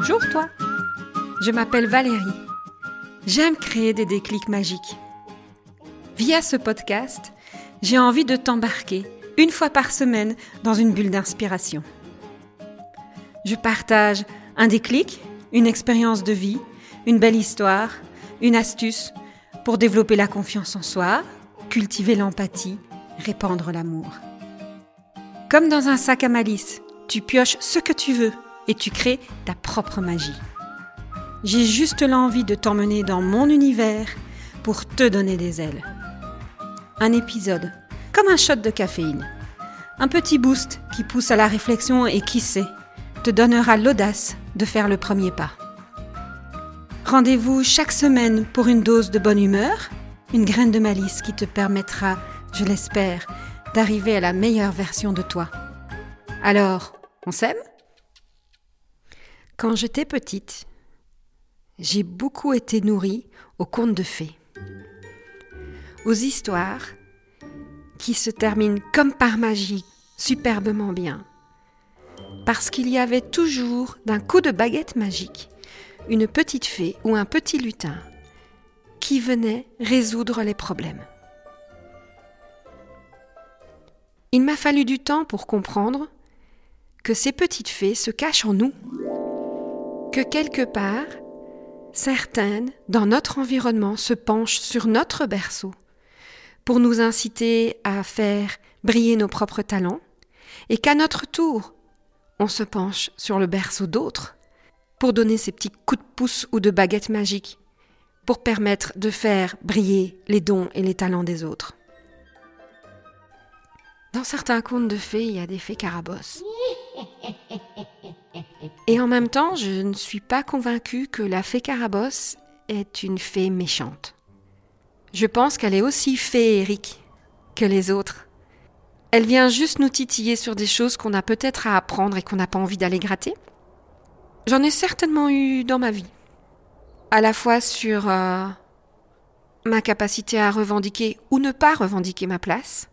Bonjour toi. Je m'appelle Valérie. J'aime créer des déclics magiques. Via ce podcast, j'ai envie de t'embarquer une fois par semaine dans une bulle d'inspiration. Je partage un déclic, une expérience de vie, une belle histoire, une astuce pour développer la confiance en soi, cultiver l'empathie, répandre l'amour. Comme dans un sac à malice, tu pioches ce que tu veux et tu crées ta propre magie. J'ai juste l'envie de t'emmener dans mon univers pour te donner des ailes. Un épisode, comme un shot de caféine. Un petit boost qui pousse à la réflexion et qui sait, te donnera l'audace de faire le premier pas. Rendez-vous chaque semaine pour une dose de bonne humeur, une graine de malice qui te permettra, je l'espère, d'arriver à la meilleure version de toi. Alors, on s'aime? Quand j'étais petite, j'ai beaucoup été nourrie aux contes de fées, aux histoires qui se terminent comme par magie, superbement bien, parce qu'il y avait toujours, d'un coup de baguette magique, une petite fée ou un petit lutin qui venait résoudre les problèmes. Il m'a fallu du temps pour comprendre que ces petites fées se cachent en nous, que quelque part, certaines, dans notre environnement, se penchent sur notre berceau pour nous inciter à faire briller nos propres talents, et qu'à notre tour, on se penche sur le berceau d'autres pour donner ces petits coups de pouce ou de baguette magique pour permettre de faire briller les dons et les talents des autres. Dans certains contes de fées, il y a des fées carabosses. Et en même temps, je ne suis pas convaincue que la fée carabosse est une fée méchante. Je pense qu'elle est aussi féerique que les autres. Elle vient juste nous titiller sur des choses qu'on a peut-être à apprendre et qu'on n'a pas envie d'aller gratter. J'en ai certainement eu dans ma vie. À la fois sur euh, ma capacité à revendiquer ou ne pas revendiquer ma place,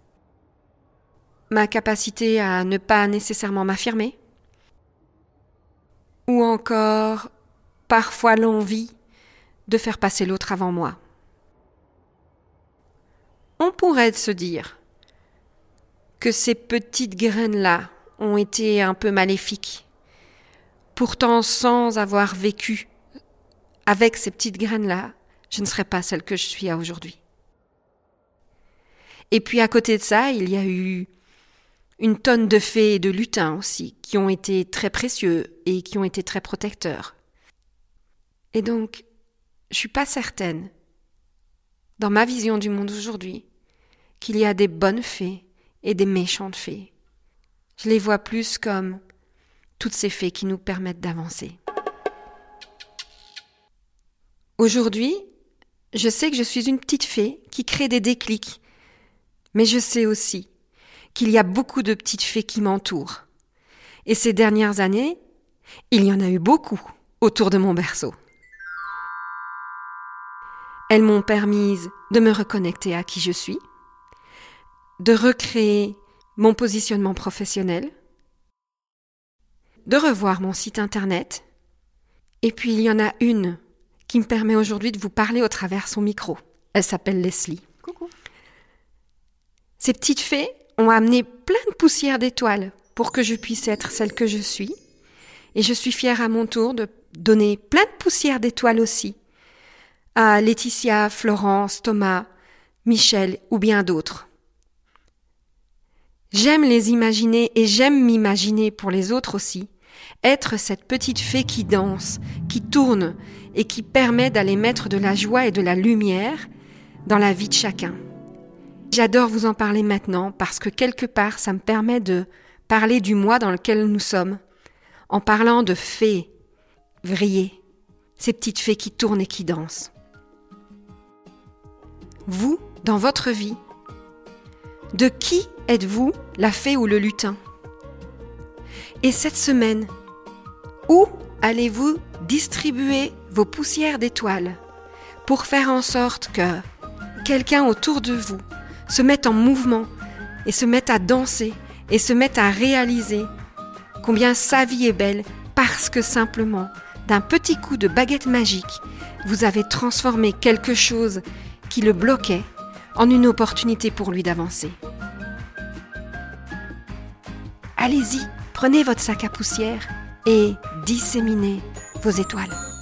ma capacité à ne pas nécessairement m'affirmer, ou encore parfois l'envie de faire passer l'autre avant moi. On pourrait se dire que ces petites graines-là ont été un peu maléfiques, pourtant sans avoir vécu avec ces petites graines-là, je ne serais pas celle que je suis aujourd'hui. Et puis à côté de ça, il y a eu une tonne de fées et de lutins aussi, qui ont été très précieux et qui ont été très protecteurs. Et donc, je suis pas certaine, dans ma vision du monde aujourd'hui, qu'il y a des bonnes fées et des méchantes fées. Je les vois plus comme toutes ces fées qui nous permettent d'avancer. Aujourd'hui, je sais que je suis une petite fée qui crée des déclics, mais je sais aussi qu'il y a beaucoup de petites fées qui m'entourent. Et ces dernières années, il y en a eu beaucoup autour de mon berceau. Elles m'ont permis de me reconnecter à qui je suis, de recréer mon positionnement professionnel, de revoir mon site internet, et puis il y en a une qui me permet aujourd'hui de vous parler au travers son micro. Elle s'appelle Leslie. Coucou. Ces petites fées ont amené plein de poussière d'étoiles pour que je puisse être celle que je suis. Et je suis fière à mon tour de donner plein de poussière d'étoiles aussi à Laetitia, Florence, Thomas, Michel ou bien d'autres. J'aime les imaginer et j'aime m'imaginer pour les autres aussi, être cette petite fée qui danse, qui tourne et qui permet d'aller mettre de la joie et de la lumière dans la vie de chacun. J'adore vous en parler maintenant parce que quelque part ça me permet de parler du moi dans lequel nous sommes, en parlant de fées, vrillées, ces petites fées qui tournent et qui dansent. Vous, dans votre vie, de qui êtes-vous la fée ou le lutin? Et cette semaine, où allez-vous distribuer vos poussières d'étoiles pour faire en sorte que quelqu'un autour de vous se mette en mouvement et se mette à danser et se mette à réaliser combien sa vie est belle parce que simplement d'un petit coup de baguette magique, vous avez transformé quelque chose qui le bloquait en une opportunité pour lui d'avancer. Allez-y, prenez votre sac à poussière et disséminez vos étoiles.